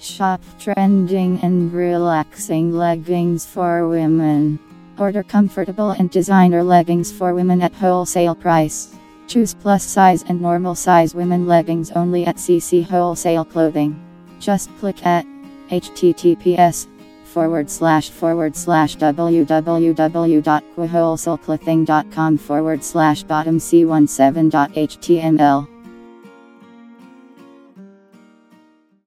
Shop trending and relaxing leggings for women. Order comfortable and designer leggings for women at wholesale price. Choose plus size and normal size women leggings only at CC Wholesale Clothing. Just click at https forward slash forward slash www.ccwholesaleclothing.com forward slash bottom c17.html.